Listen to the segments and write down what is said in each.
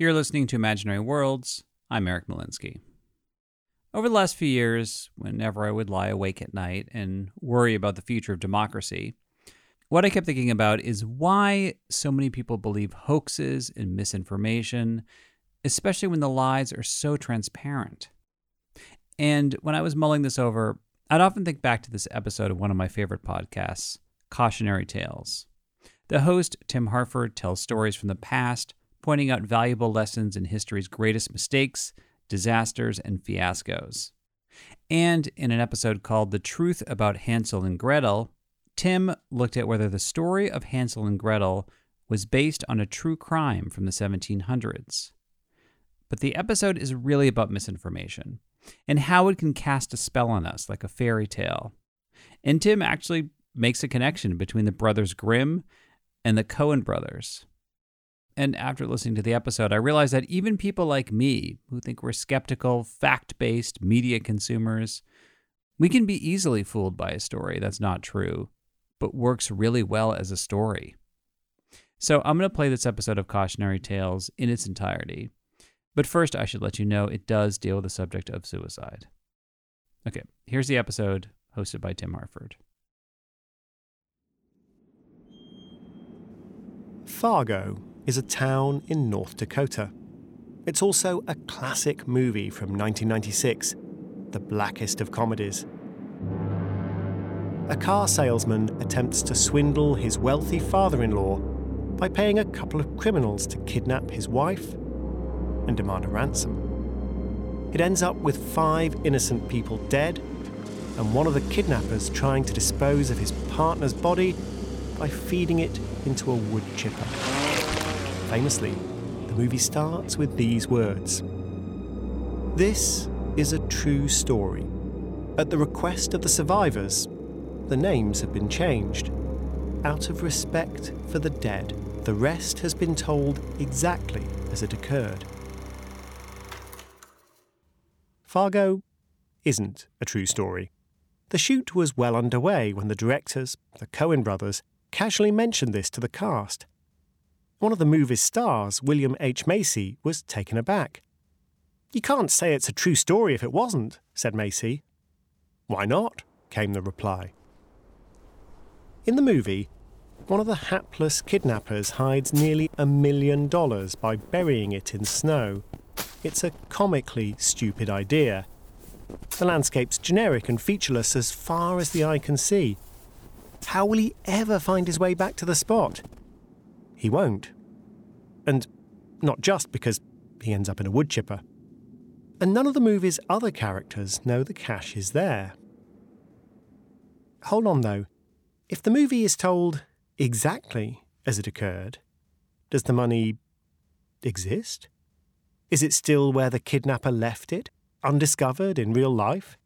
You're listening to Imaginary Worlds. I'm Eric Molinsky. Over the last few years, whenever I would lie awake at night and worry about the future of democracy, what I kept thinking about is why so many people believe hoaxes and misinformation, especially when the lies are so transparent. And when I was mulling this over, I'd often think back to this episode of one of my favorite podcasts, Cautionary Tales. The host, Tim Harford, tells stories from the past pointing out valuable lessons in history's greatest mistakes, disasters, and fiascos. And in an episode called The Truth About Hansel and Gretel, Tim looked at whether the story of Hansel and Gretel was based on a true crime from the 1700s. But the episode is really about misinformation and how it can cast a spell on us like a fairy tale. And Tim actually makes a connection between the brothers Grimm and the Coen brothers. And after listening to the episode, I realized that even people like me, who think we're skeptical, fact based media consumers, we can be easily fooled by a story that's not true, but works really well as a story. So I'm going to play this episode of Cautionary Tales in its entirety. But first, I should let you know it does deal with the subject of suicide. Okay, here's the episode hosted by Tim Harford. Fargo is a town in North Dakota. It's also a classic movie from 1996, the blackest of comedies. A car salesman attempts to swindle his wealthy father in law by paying a couple of criminals to kidnap his wife and demand a ransom. It ends up with five innocent people dead and one of the kidnappers trying to dispose of his partner's body by feeding it into a wood chipper. Famously, the movie starts with these words This is a true story. At the request of the survivors, the names have been changed. Out of respect for the dead, the rest has been told exactly as it occurred. Fargo isn't a true story. The shoot was well underway when the directors, the Coen brothers, casually mentioned this to the cast. One of the movie's stars, William H. Macy, was taken aback. You can't say it's a true story if it wasn't, said Macy. Why not? came the reply. In the movie, one of the hapless kidnappers hides nearly a million dollars by burying it in snow. It's a comically stupid idea. The landscape's generic and featureless as far as the eye can see. How will he ever find his way back to the spot? He won't. And not just because he ends up in a wood chipper. And none of the movie's other characters know the cash is there. Hold on though. If the movie is told exactly as it occurred, does the money exist? Is it still where the kidnapper left it, undiscovered in real life?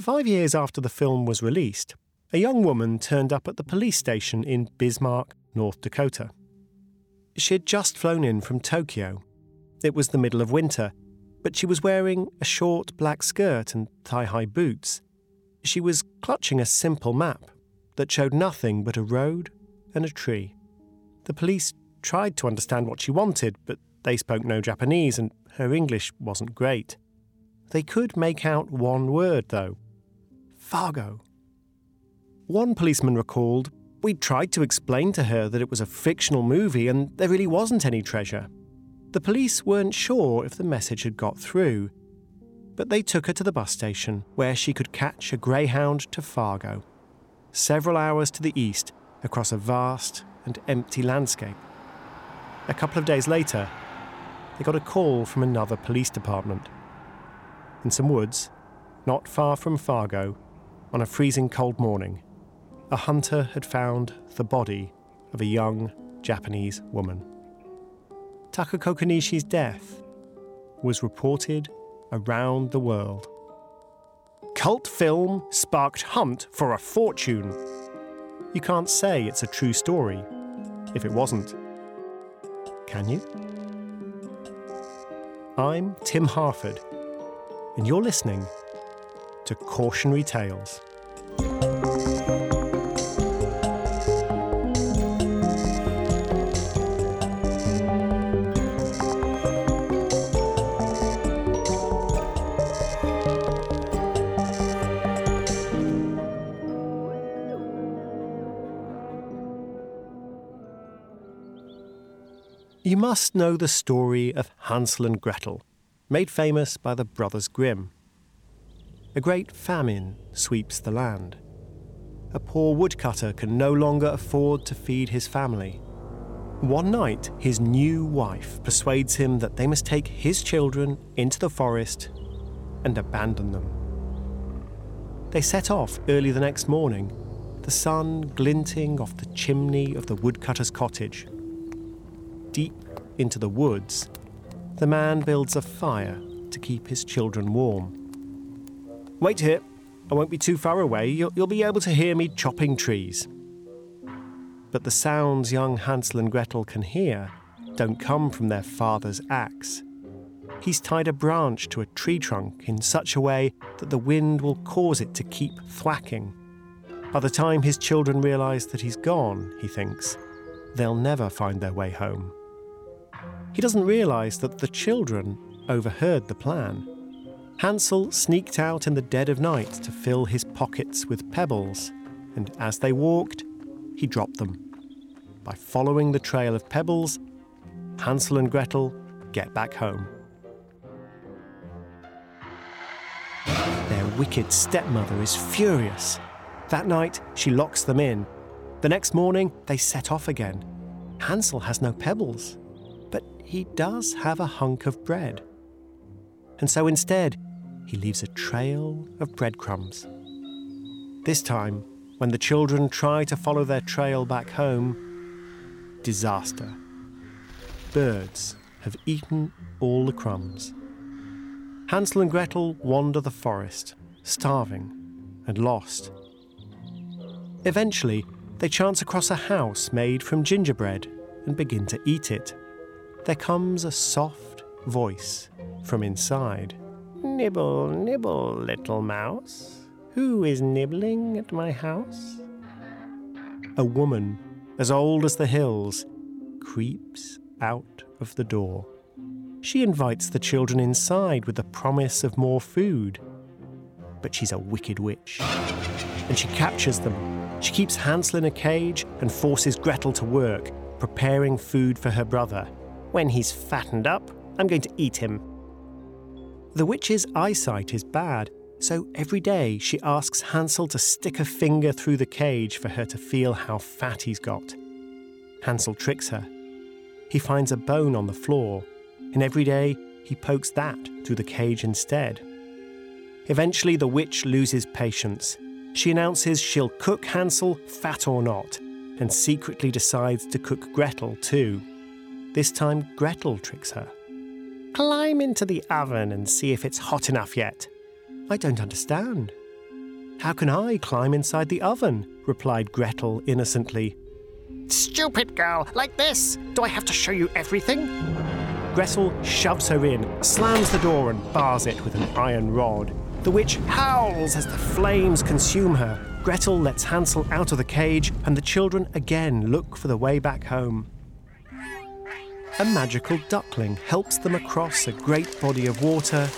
Five years after the film was released, a young woman turned up at the police station in Bismarck, North Dakota. She had just flown in from Tokyo. It was the middle of winter, but she was wearing a short black skirt and thigh high boots. She was clutching a simple map that showed nothing but a road and a tree. The police tried to understand what she wanted, but they spoke no Japanese and her English wasn't great. They could make out one word, though Fargo. One policeman recalled we tried to explain to her that it was a fictional movie and there really wasn't any treasure. The police weren't sure if the message had got through, but they took her to the bus station where she could catch a Greyhound to Fargo, several hours to the east across a vast and empty landscape. A couple of days later, they got a call from another police department. In some woods, not far from Fargo, on a freezing cold morning, a hunter had found the body of a young Japanese woman. Takako Konishi's death was reported around the world. Cult film sparked hunt for a fortune. You can't say it's a true story if it wasn't. Can you? I'm Tim Harford, and you're listening to Cautionary Tales. Must know the story of Hansel and Gretel, made famous by the Brothers Grimm. A great famine sweeps the land. A poor woodcutter can no longer afford to feed his family. One night, his new wife persuades him that they must take his children into the forest and abandon them. They set off early the next morning, the sun glinting off the chimney of the woodcutter's cottage deep into the woods, the man builds a fire to keep his children warm. Wait here, I won't be too far away. You'll, you'll be able to hear me chopping trees. But the sounds young Hansel and Gretel can hear don't come from their father's axe. He's tied a branch to a tree trunk in such a way that the wind will cause it to keep thwacking. By the time his children realise that he's gone, he thinks, they'll never find their way home. He doesn't realise that the children overheard the plan. Hansel sneaked out in the dead of night to fill his pockets with pebbles, and as they walked, he dropped them. By following the trail of pebbles, Hansel and Gretel get back home. Their wicked stepmother is furious. That night, she locks them in. The next morning, they set off again. Hansel has no pebbles he does have a hunk of bread. And so instead, he leaves a trail of breadcrumbs. This time, when the children try to follow their trail back home, disaster. Birds have eaten all the crumbs. Hansel and Gretel wander the forest, starving and lost. Eventually, they chance across a house made from gingerbread and begin to eat it there comes a soft voice from inside. Nibble, nibble, little mouse. Who is nibbling at my house? A woman, as old as the hills, creeps out of the door. She invites the children inside with the promise of more food. But she's a wicked witch. And she captures them. She keeps Hansel in a cage and forces Gretel to work, preparing food for her brother. When he's fattened up, I'm going to eat him. The witch's eyesight is bad, so every day she asks Hansel to stick a finger through the cage for her to feel how fat he's got. Hansel tricks her. He finds a bone on the floor, and every day he pokes that through the cage instead. Eventually, the witch loses patience. She announces she'll cook Hansel, fat or not, and secretly decides to cook Gretel too. This time, Gretel tricks her. Climb into the oven and see if it's hot enough yet. I don't understand. How can I climb inside the oven? replied Gretel innocently. Stupid girl, like this! Do I have to show you everything? Gretel shoves her in, slams the door, and bars it with an iron rod. The witch howls as the flames consume her. Gretel lets Hansel out of the cage, and the children again look for the way back home a magical duckling helps them across a great body of water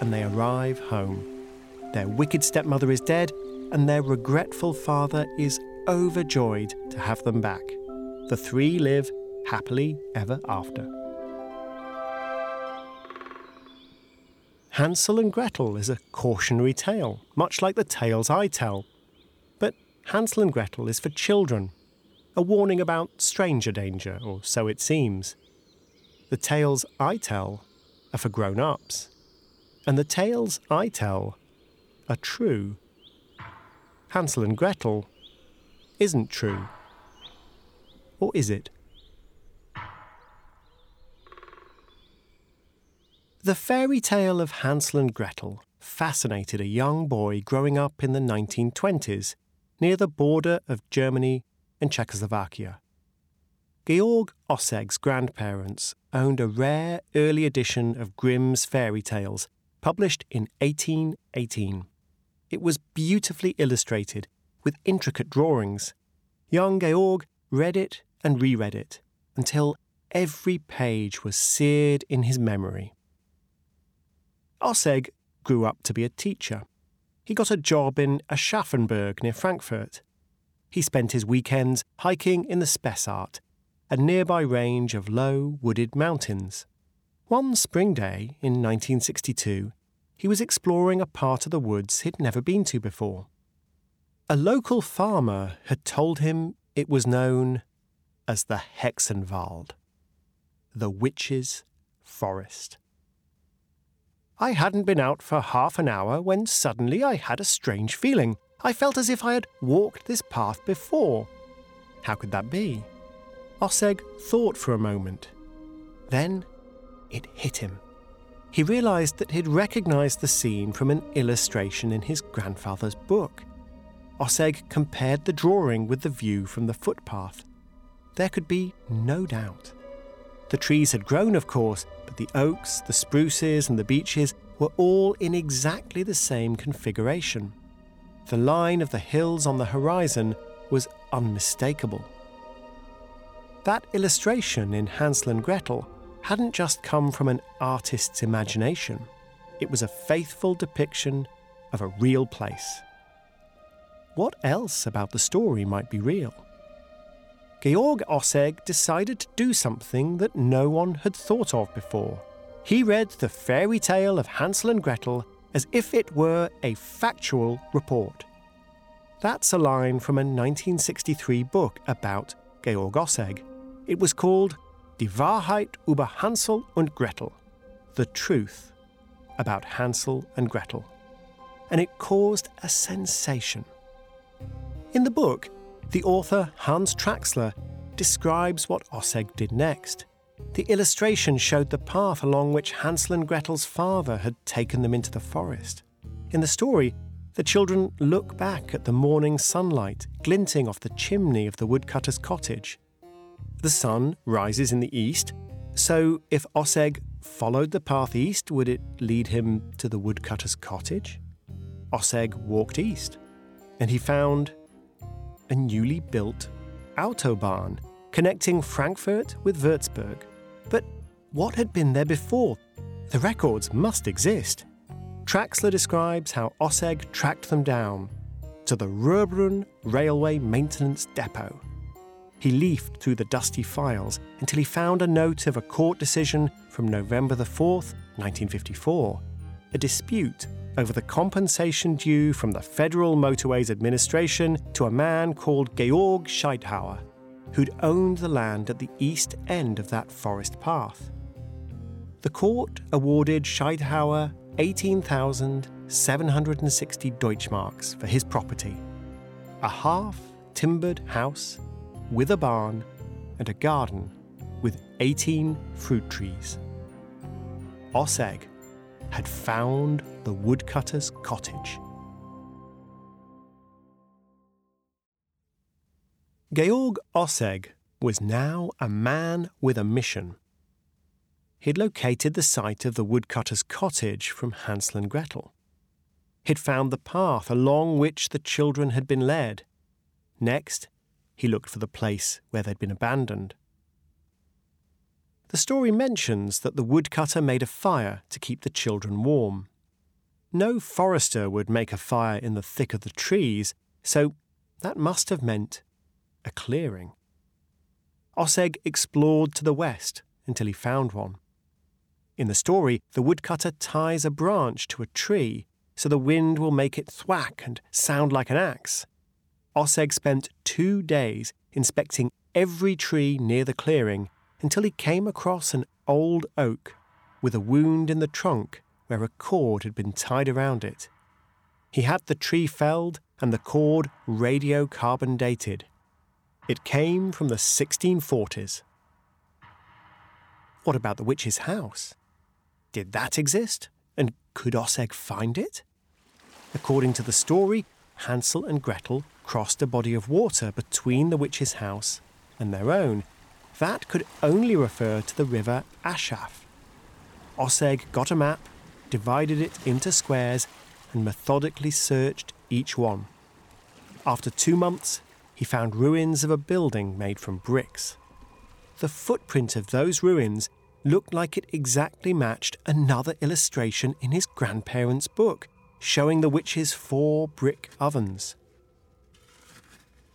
and they arrive home. Their wicked stepmother is dead and their regretful father is overjoyed to have them back. The three live happily ever after. Hansel and Gretel is a cautionary tale, much like the tales I tell. But Hansel and Gretel is for children, a warning about stranger danger, or so it seems. The tales I tell are for grown ups, and the tales I tell are true. Hansel and Gretel isn't true. Or is it? The fairy tale of Hansel and Gretel fascinated a young boy growing up in the 1920s near the border of Germany and Czechoslovakia. Georg Osseg's grandparents owned a rare early edition of Grimm's fairy tales, published in 1818. It was beautifully illustrated with intricate drawings. Young Georg read it and reread it until every page was seared in his memory. Osseg grew up to be a teacher. He got a job in Aschaffenburg near Frankfurt. He spent his weekends hiking in the Spessart, a nearby range of low, wooded mountains. One spring day in 1962, he was exploring a part of the woods he'd never been to before. A local farmer had told him it was known as the Hexenwald, the witch's forest. I hadn't been out for half an hour when suddenly I had a strange feeling. I felt as if I had walked this path before. How could that be? Osseg thought for a moment. Then it hit him. He realized that he'd recognized the scene from an illustration in his grandfather's book. Osseg compared the drawing with the view from the footpath. There could be no doubt. The trees had grown, of course, but the oaks, the spruces, and the beeches were all in exactly the same configuration. The line of the hills on the horizon was unmistakable. That illustration in Hansel and Gretel hadn't just come from an artist's imagination, it was a faithful depiction of a real place. What else about the story might be real? Georg Osseg decided to do something that no one had thought of before. He read the fairy tale of Hansel and Gretel as if it were a factual report. That's a line from a 1963 book about Georg Osseg. It was called Die Wahrheit über Hansel und Gretel, The Truth About Hansel and Gretel. And it caused a sensation. In the book, the author, Hans Traxler, describes what Osseg did next. The illustration showed the path along which Hansel and Gretel's father had taken them into the forest. In the story, the children look back at the morning sunlight glinting off the chimney of the woodcutter's cottage. The sun rises in the east, so if Osseg followed the path east, would it lead him to the woodcutter's cottage? Osseg walked east, and he found a newly built autobahn connecting Frankfurt with Würzburg. But what had been there before? The records must exist. Traxler describes how Osseg tracked them down to the Rohrbrunn Railway Maintenance Depot. He leafed through the dusty files until he found a note of a court decision from November the 4th, 1954, a dispute over the compensation due from the Federal Motorways Administration to a man called Georg Scheidhauer, who'd owned the land at the east end of that forest path. The court awarded Scheidhauer 18,760 Deutschmarks for his property a half timbered house with a barn and a garden with 18 fruit trees. Osseg had found the woodcutter's cottage. Georg Osseg was now a man with a mission. He'd located the site of the woodcutter's cottage from Hansel and Gretel. He'd found the path along which the children had been led. Next, he looked for the place where they'd been abandoned. The story mentions that the woodcutter made a fire to keep the children warm. No forester would make a fire in the thick of the trees, so that must have meant a clearing. Osseg explored to the west until he found one. In the story, the woodcutter ties a branch to a tree so the wind will make it thwack and sound like an axe. Osseg spent two days inspecting every tree near the clearing until he came across an old oak with a wound in the trunk where a cord had been tied around it. He had the tree felled and the cord radiocarbon dated. It came from the 1640s. What about the witch's house? Did that exist? And could Osseg find it? According to the story, Hansel and Gretel crossed a body of water between the witch's house and their own. That could only refer to the river Aschaff. Osseg got a map, divided it into squares, and methodically searched each one. After two months, he found ruins of a building made from bricks. The footprint of those ruins looked like it exactly matched another illustration in his grandparents' book, showing the witch's four brick ovens.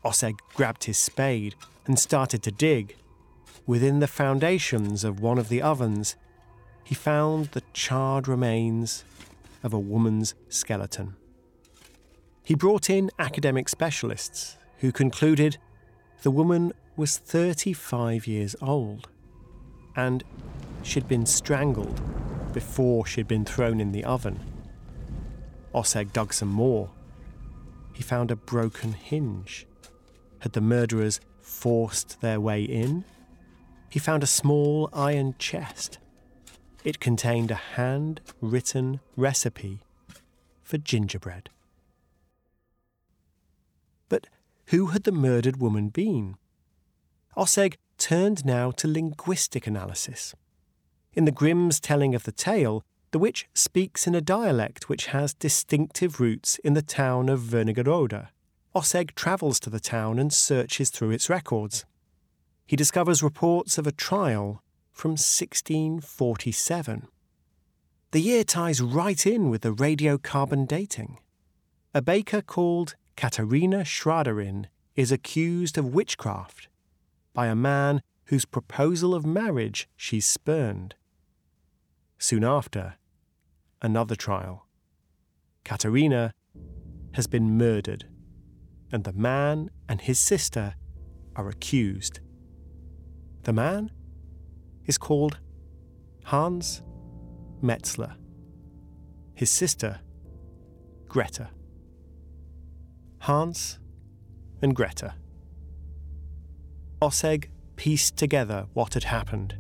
Osseg grabbed his spade and started to dig. Within the foundations of one of the ovens, he found the charred remains of a woman's skeleton. He brought in academic specialists who concluded the woman was 35 years old and she'd been strangled before she'd been thrown in the oven. Osseg dug some more. He found a broken hinge. Had the murderers forced their way in? He found a small iron chest. It contained a hand written recipe for gingerbread. But who had the murdered woman been? Osseg turned now to linguistic analysis. In the Grimm's telling of the tale, the witch speaks in a dialect which has distinctive roots in the town of Wernigerode. Osseg travels to the town and searches through its records. He discovers reports of a trial from 1647. The year ties right in with the radiocarbon dating. A baker called Katharina Schraderin is accused of witchcraft by a man whose proposal of marriage she spurned. Soon after, another trial. Katharina has been murdered, and the man and his sister are accused. The man is called Hans Metzler. His sister, Greta. Hans and Greta. Osseg pieced together what had happened.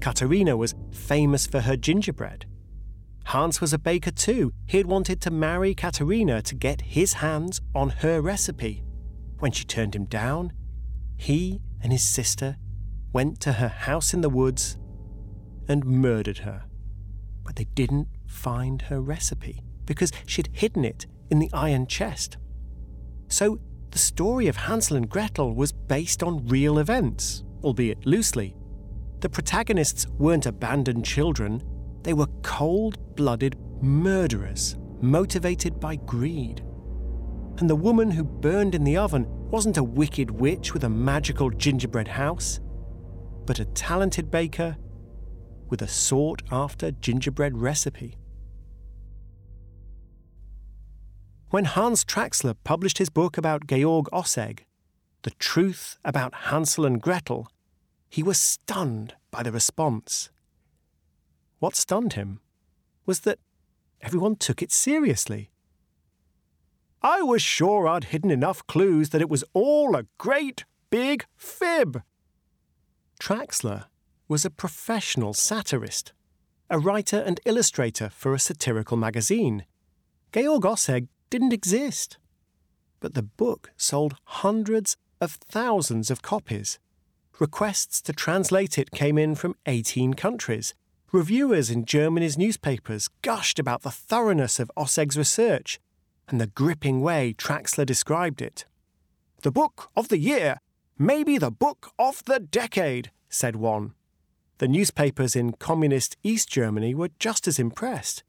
Katharina was famous for her gingerbread. Hans was a baker too. He had wanted to marry Katharina to get his hands on her recipe. When she turned him down, he and his sister went to her house in the woods and murdered her. But they didn't find her recipe because she'd hidden it in the iron chest. So the story of Hansel and Gretel was based on real events, albeit loosely. The protagonists weren't abandoned children, they were cold blooded murderers motivated by greed. And the woman who burned in the oven wasn't a wicked witch with a magical gingerbread house, but a talented baker with a sought after gingerbread recipe. When Hans Traxler published his book about Georg Osseg, The Truth About Hansel and Gretel, he was stunned by the response. What stunned him was that everyone took it seriously. I was sure I'd hidden enough clues that it was all a great big fib. Traxler was a professional satirist, a writer and illustrator for a satirical magazine. Georg Osseg didn't exist. But the book sold hundreds of thousands of copies. Requests to translate it came in from 18 countries. Reviewers in Germany's newspapers gushed about the thoroughness of Osseg's research and the gripping way Traxler described it. The book of the year, maybe the book of the decade, said one. The newspapers in communist East Germany were just as impressed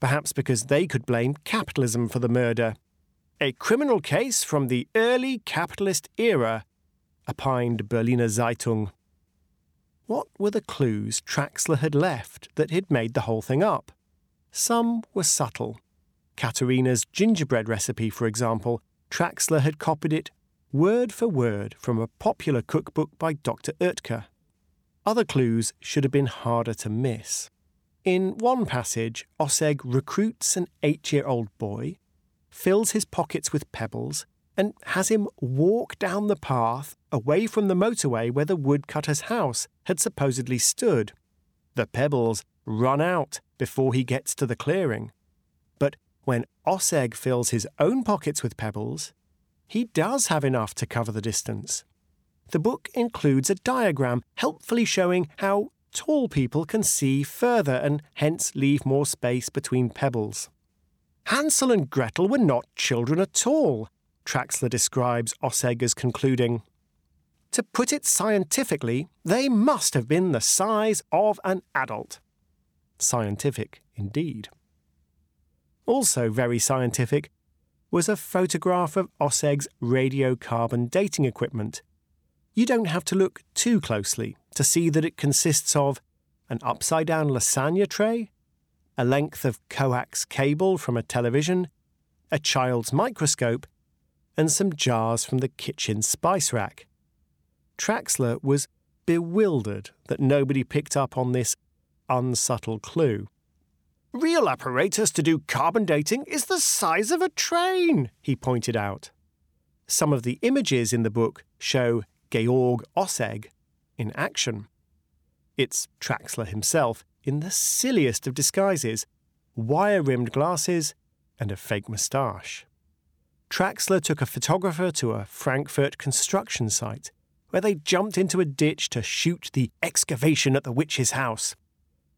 perhaps because they could blame capitalism for the murder. A criminal case from the early capitalist era, opined Berliner Zeitung. What were the clues Traxler had left that had made the whole thing up? Some were subtle. Katharina's gingerbread recipe, for example, Traxler had copied it word for word from a popular cookbook by Dr. Oetker. Other clues should have been harder to miss. In one passage, Osseg recruits an eight year old boy, fills his pockets with pebbles, and has him walk down the path away from the motorway where the woodcutter's house had supposedly stood. The pebbles run out before he gets to the clearing. But when Osseg fills his own pockets with pebbles, he does have enough to cover the distance. The book includes a diagram helpfully showing how tall people can see further and hence leave more space between pebbles. Hansel and Gretel were not children at all, Traxler describes Osseg as concluding. To put it scientifically, they must have been the size of an adult. Scientific indeed. Also, very scientific was a photograph of Osseg's radiocarbon dating equipment. You don't have to look too closely to see that it consists of an upside down lasagna tray, a length of coax cable from a television, a child's microscope, and some jars from the kitchen spice rack. Traxler was bewildered that nobody picked up on this unsubtle clue. Real apparatus to do carbon dating is the size of a train, he pointed out. Some of the images in the book show Georg Osseg in action. It's Traxler himself in the silliest of disguises wire rimmed glasses and a fake moustache. Traxler took a photographer to a Frankfurt construction site where they jumped into a ditch to shoot the excavation at the witch's house.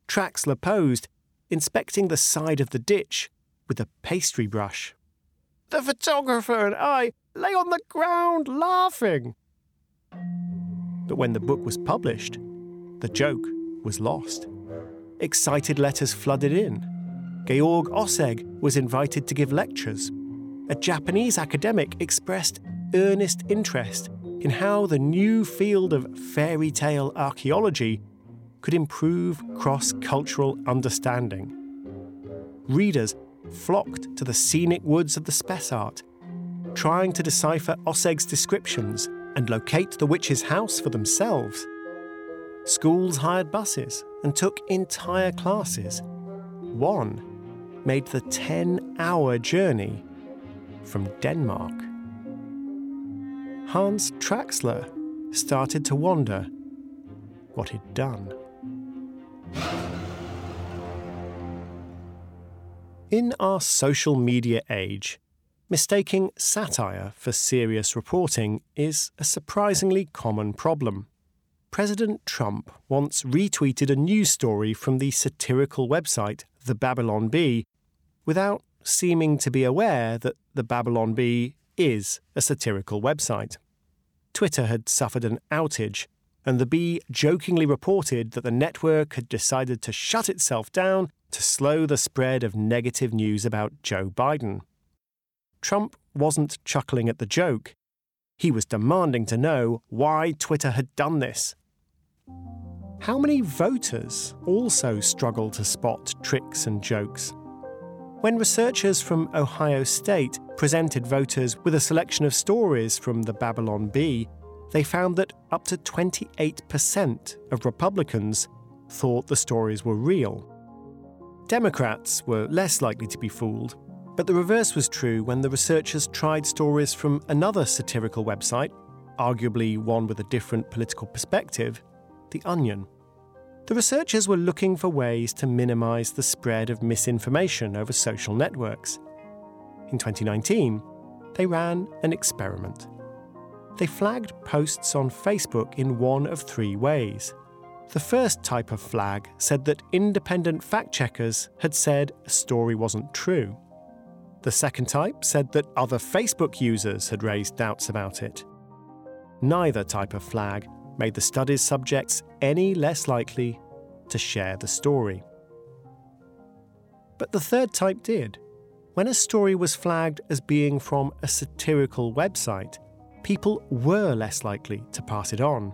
Traxler posed, inspecting the side of the ditch with a pastry brush. The photographer and I lay on the ground laughing. But when the book was published, the joke was lost. Excited letters flooded in. Georg Osseg was invited to give lectures. A Japanese academic expressed earnest interest in how the new field of fairy tale archaeology could improve cross cultural understanding. Readers flocked to the scenic woods of the Spessart, trying to decipher Osseg's descriptions and locate the witch's house for themselves. Schools hired buses and took entire classes. One made the 10 hour journey from Denmark. Hans Traxler started to wonder what he'd done. In our social media age, mistaking satire for serious reporting is a surprisingly common problem. President Trump once retweeted a news story from the satirical website The Babylon Bee without seeming to be aware that The Babylon Bee is a satirical website. Twitter had suffered an outage, and the Bee jokingly reported that the network had decided to shut itself down to slow the spread of negative news about Joe Biden. Trump wasn't chuckling at the joke. He was demanding to know why Twitter had done this. How many voters also struggle to spot tricks and jokes? When researchers from Ohio State presented voters with a selection of stories from the Babylon Bee, they found that up to 28% of Republicans thought the stories were real. Democrats were less likely to be fooled, but the reverse was true when the researchers tried stories from another satirical website, arguably one with a different political perspective, The Onion. The researchers were looking for ways to minimize the spread of misinformation over social networks. In 2019, they ran an experiment. They flagged posts on Facebook in one of three ways. The first type of flag said that independent fact checkers had said a story wasn't true. The second type said that other Facebook users had raised doubts about it. Neither type of flag made the study's subjects any less likely to share the story. But the third type did. When a story was flagged as being from a satirical website, people were less likely to pass it on.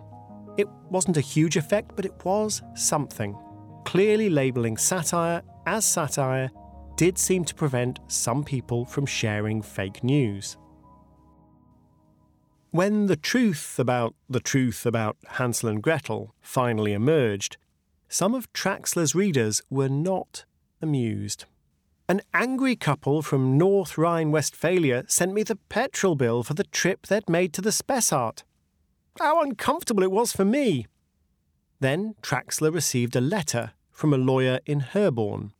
It wasn't a huge effect, but it was something. Clearly labelling satire as satire did seem to prevent some people from sharing fake news. When the truth about the truth about Hansel and Gretel finally emerged, some of Traxler's readers were not amused. An angry couple from North Rhine Westphalia sent me the petrol bill for the trip they'd made to the Spessart. How uncomfortable it was for me! Then Traxler received a letter from a lawyer in Herborn.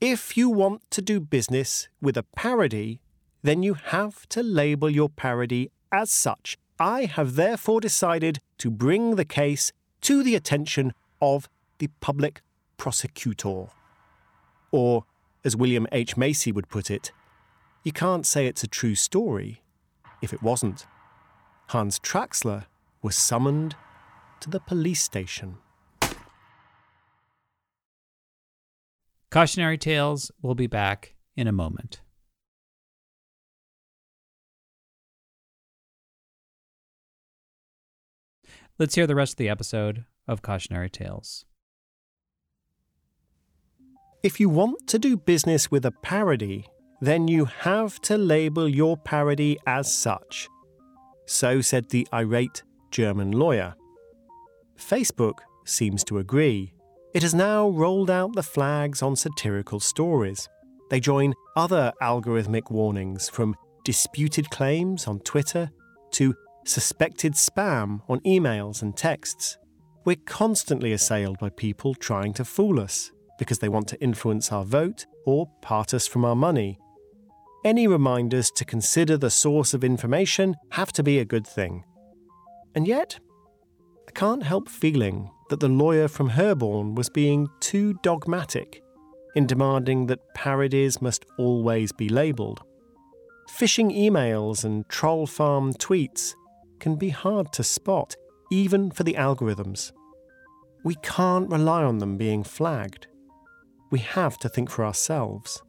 If you want to do business with a parody, then you have to label your parody as such. I have therefore decided to bring the case to the attention of the public prosecutor. Or, as William H. Macy would put it, you can't say it's a true story if it wasn't. Hans Traxler was summoned to the police station. Cautionary Tales will be back in a moment. Let's hear the rest of the episode of Cautionary Tales. If you want to do business with a parody, then you have to label your parody as such. So said the irate German lawyer. Facebook seems to agree. It has now rolled out the flags on satirical stories. They join other algorithmic warnings from disputed claims on Twitter to suspected spam on emails and texts. We're constantly assailed by people trying to fool us because they want to influence our vote or part us from our money. Any reminders to consider the source of information have to be a good thing. And yet, I can't help feeling that the lawyer from Herborn was being too dogmatic in demanding that parodies must always be labelled. Phishing emails and troll farm tweets can be hard to spot, even for the algorithms. We can't rely on them being flagged. We have to think for ourselves.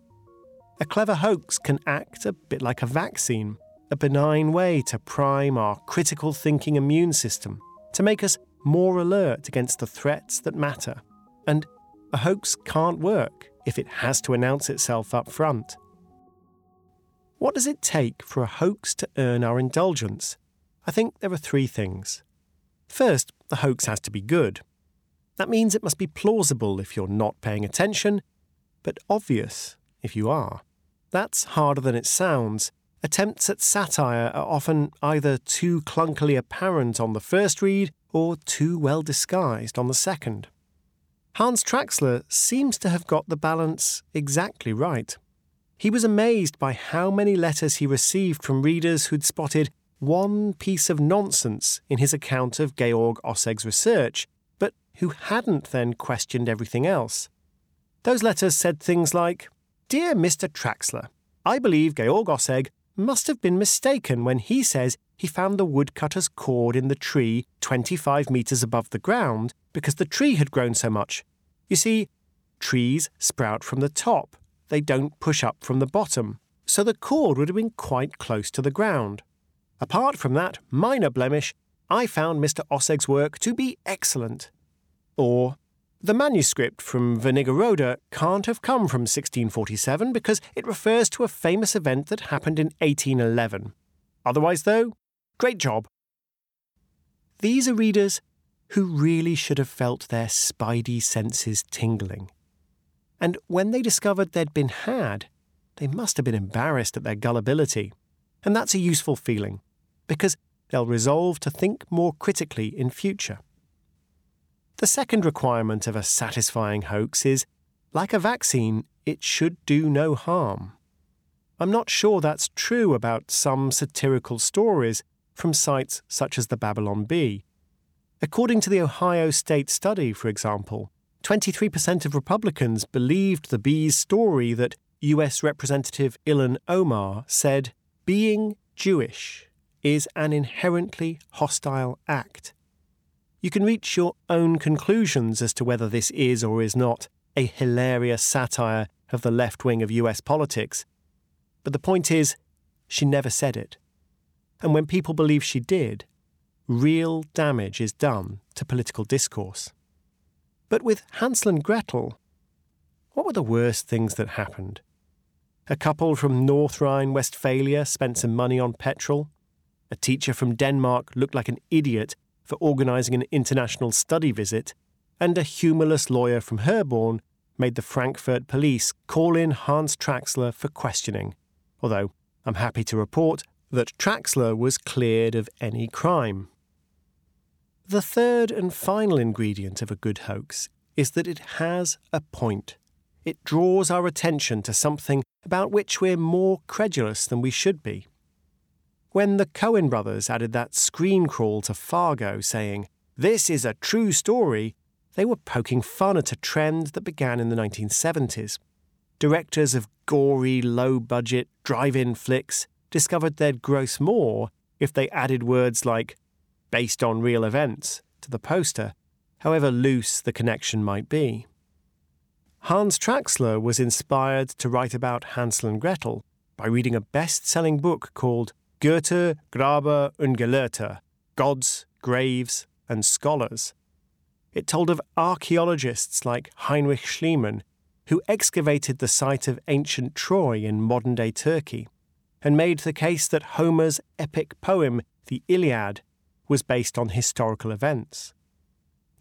A clever hoax can act a bit like a vaccine, a benign way to prime our critical thinking immune system, to make us more alert against the threats that matter. And a hoax can't work if it has to announce itself up front. What does it take for a hoax to earn our indulgence? I think there are three things. First, the hoax has to be good. That means it must be plausible if you're not paying attention, but obvious if you are. That's harder than it sounds. Attempts at satire are often either too clunkily apparent on the first read or too well disguised on the second. Hans Traxler seems to have got the balance exactly right. He was amazed by how many letters he received from readers who'd spotted one piece of nonsense in his account of Georg Osseg's research, but who hadn't then questioned everything else. Those letters said things like, Dear Mr. Traxler, I believe Georg Osseg must have been mistaken when he says he found the woodcutter's cord in the tree 25 metres above the ground because the tree had grown so much. You see, trees sprout from the top, they don't push up from the bottom, so the cord would have been quite close to the ground. Apart from that minor blemish, I found Mr. Osseg's work to be excellent. Or, the manuscript from Wernigerode can't have come from 1647 because it refers to a famous event that happened in 1811. Otherwise, though, great job. These are readers who really should have felt their spidey senses tingling. And when they discovered they'd been had, they must have been embarrassed at their gullibility. And that's a useful feeling, because they'll resolve to think more critically in future. The second requirement of a satisfying hoax is like a vaccine, it should do no harm. I'm not sure that's true about some satirical stories from sites such as the Babylon Bee. According to the Ohio State study, for example, 23% of Republicans believed the Bee's story that US Representative Ilhan Omar said, being Jewish is an inherently hostile act. You can reach your own conclusions as to whether this is or is not a hilarious satire of the left wing of US politics. But the point is, she never said it. And when people believe she did, real damage is done to political discourse. But with Hansel and Gretel, what were the worst things that happened? A couple from North Rhine Westphalia spent some money on petrol. A teacher from Denmark looked like an idiot for organising an international study visit. And a humourless lawyer from Herborn made the Frankfurt police call in Hans Traxler for questioning. Although I'm happy to report that Traxler was cleared of any crime. The third and final ingredient of a good hoax is that it has a point. It draws our attention to something about which we're more credulous than we should be. When the Coen brothers added that screen crawl to Fargo saying, This is a true story, they were poking fun at a trend that began in the 1970s. Directors of gory, low budget, drive in flicks discovered they'd gross more if they added words like based on real events to the poster, however loose the connection might be. Hans Traxler was inspired to write about Hansel and Gretel by reading a best selling book called Götter, Gräber und Gelehrte Gods, Graves, and Scholars. It told of archaeologists like Heinrich Schliemann, who excavated the site of ancient Troy in modern day Turkey and made the case that Homer's epic poem, the Iliad, was based on historical events.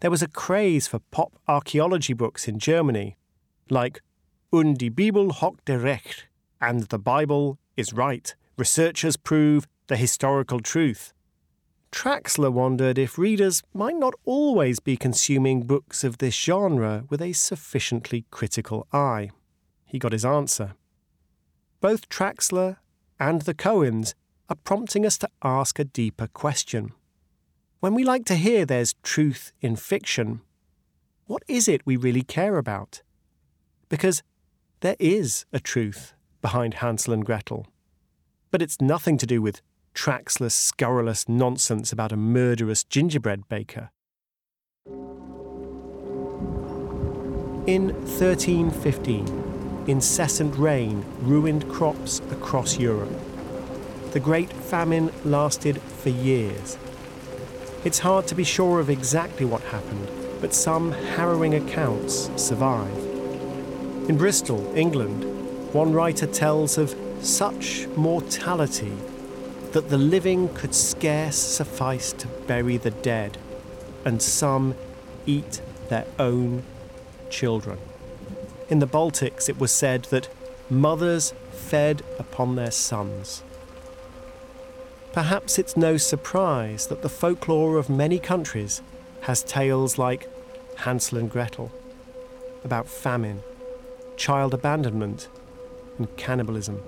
There was a craze for pop archaeology books in Germany, like Und die Bibel hat doch recht, and the Bible is right. Researchers prove the historical truth. Traxler wondered if readers might not always be consuming books of this genre with a sufficiently critical eye. He got his answer. Both Traxler and the Coens are prompting us to ask a deeper question. When we like to hear there's truth in fiction, what is it we really care about? Because there is a truth behind Hansel and Gretel. But it's nothing to do with Traxler's scurrilous nonsense about a murderous gingerbread baker. In 1315, incessant rain ruined crops across Europe. The Great Famine lasted for years. It's hard to be sure of exactly what happened, but some harrowing accounts survive. In Bristol, England, one writer tells of such mortality that the living could scarce suffice to bury the dead, and some eat their own children. In the Baltics, it was said that mothers fed upon their sons. Perhaps it's no surprise that the folklore of many countries has tales like Hansel and Gretel, about famine, child abandonment, and cannibalism.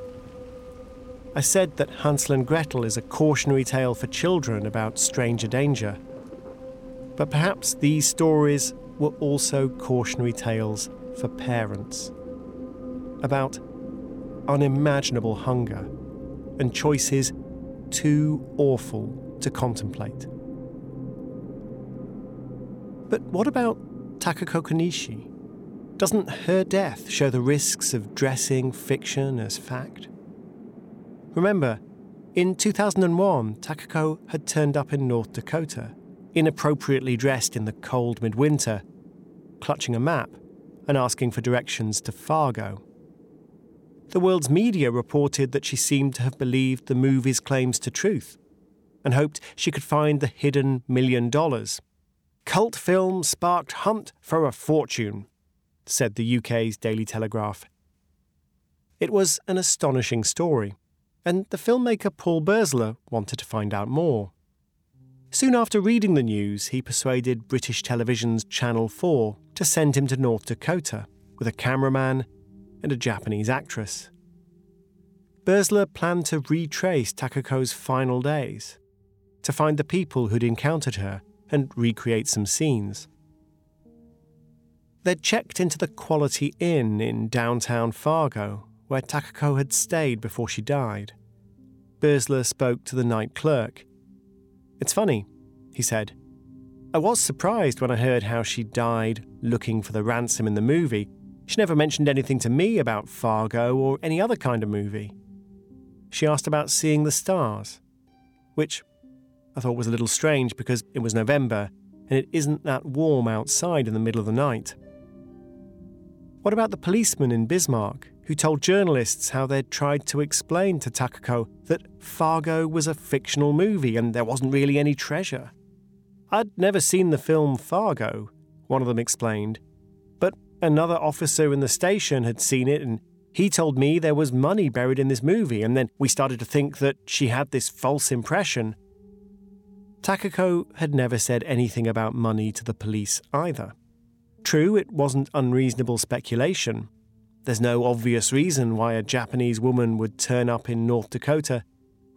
I said that Hansel and Gretel is a cautionary tale for children about stranger danger. But perhaps these stories were also cautionary tales for parents about unimaginable hunger and choices too awful to contemplate. But what about Takako Konishi? Doesn't her death show the risks of dressing fiction as fact? Remember, in 2001, Takako had turned up in North Dakota, inappropriately dressed in the cold midwinter, clutching a map and asking for directions to Fargo. The world's media reported that she seemed to have believed the movie's claims to truth and hoped she could find the hidden million dollars. Cult film sparked hunt for a fortune, said the UK's Daily Telegraph. It was an astonishing story and the filmmaker Paul Berczeller wanted to find out more. Soon after reading the news, he persuaded British television's Channel 4 to send him to North Dakota with a cameraman and a Japanese actress. Berczeller planned to retrace Takako's final days, to find the people who'd encountered her and recreate some scenes. They'd checked into the Quality Inn in downtown Fargo where Takako had stayed before she died. Berczeller spoke to the night clerk. It's funny, he said. I was surprised when I heard how she died looking for the ransom in the movie. She never mentioned anything to me about Fargo or any other kind of movie. She asked about seeing the stars, which I thought was a little strange because it was November and it isn't that warm outside in the middle of the night. What about the policeman in Bismarck who told journalists how they'd tried to explain to Takako that Fargo was a fictional movie and there wasn't really any treasure. I'd never seen the film Fargo, one of them explained, but another officer in the station had seen it and he told me there was money buried in this movie, and then we started to think that she had this false impression. Takako had never said anything about money to the police either. True, it wasn't unreasonable speculation. There's no obvious reason why a Japanese woman would turn up in North Dakota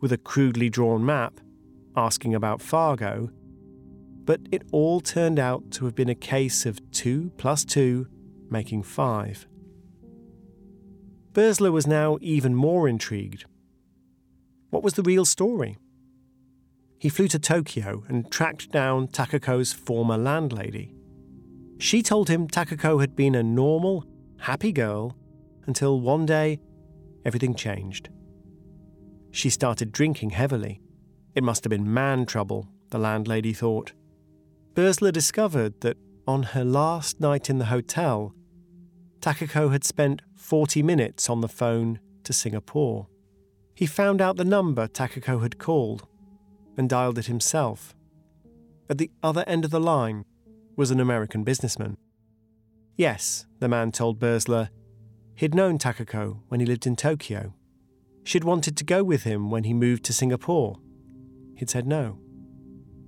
with a crudely drawn map asking about Fargo, but it all turned out to have been a case of two plus two making five. Berczeller was now even more intrigued. What was the real story? He flew to Tokyo and tracked down Takako's former landlady. She told him Takako had been a normal, happy girl until one day everything changed. She started drinking heavily. It must have been man trouble, the landlady thought. Berczeller discovered that on her last night in the hotel, Takako had spent 40 minutes on the phone to Singapore. He found out the number Takako had called and dialed it himself. At the other end of the line was an American businessman. Yes, the man told Berczeller, he'd known Takako when he lived in Tokyo. She'd wanted to go with him when he moved to Singapore. He'd said no.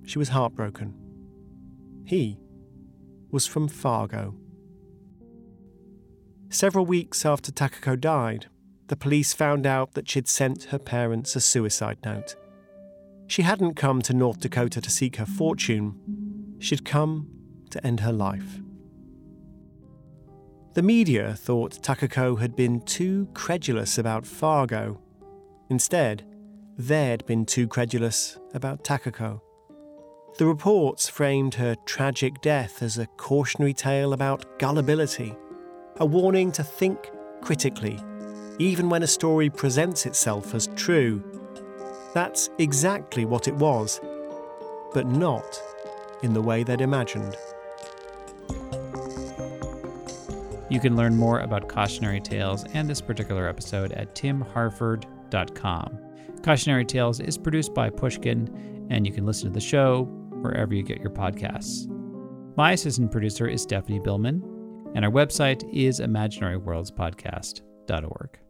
She was heartbroken. He was from Fargo. Several weeks after Takako died, the police found out that she'd sent her parents a suicide note. She hadn't come to North Dakota to seek her fortune, she'd come to end her life. The media thought Takako had been too credulous about Fargo. Instead, they'd been too credulous about Takako. The reports framed her tragic death as a cautionary tale about gullibility, a warning to think critically, even when a story presents itself as true that's exactly what it was, but not in the way they'd imagined. You can learn more about Cautionary Tales and this particular episode at timharford.com. Cautionary Tales is produced by Pushkin, and you can listen to the show wherever you get your podcasts. My assistant producer is Stephanie Billman, and our website is imaginaryworldspodcast.org.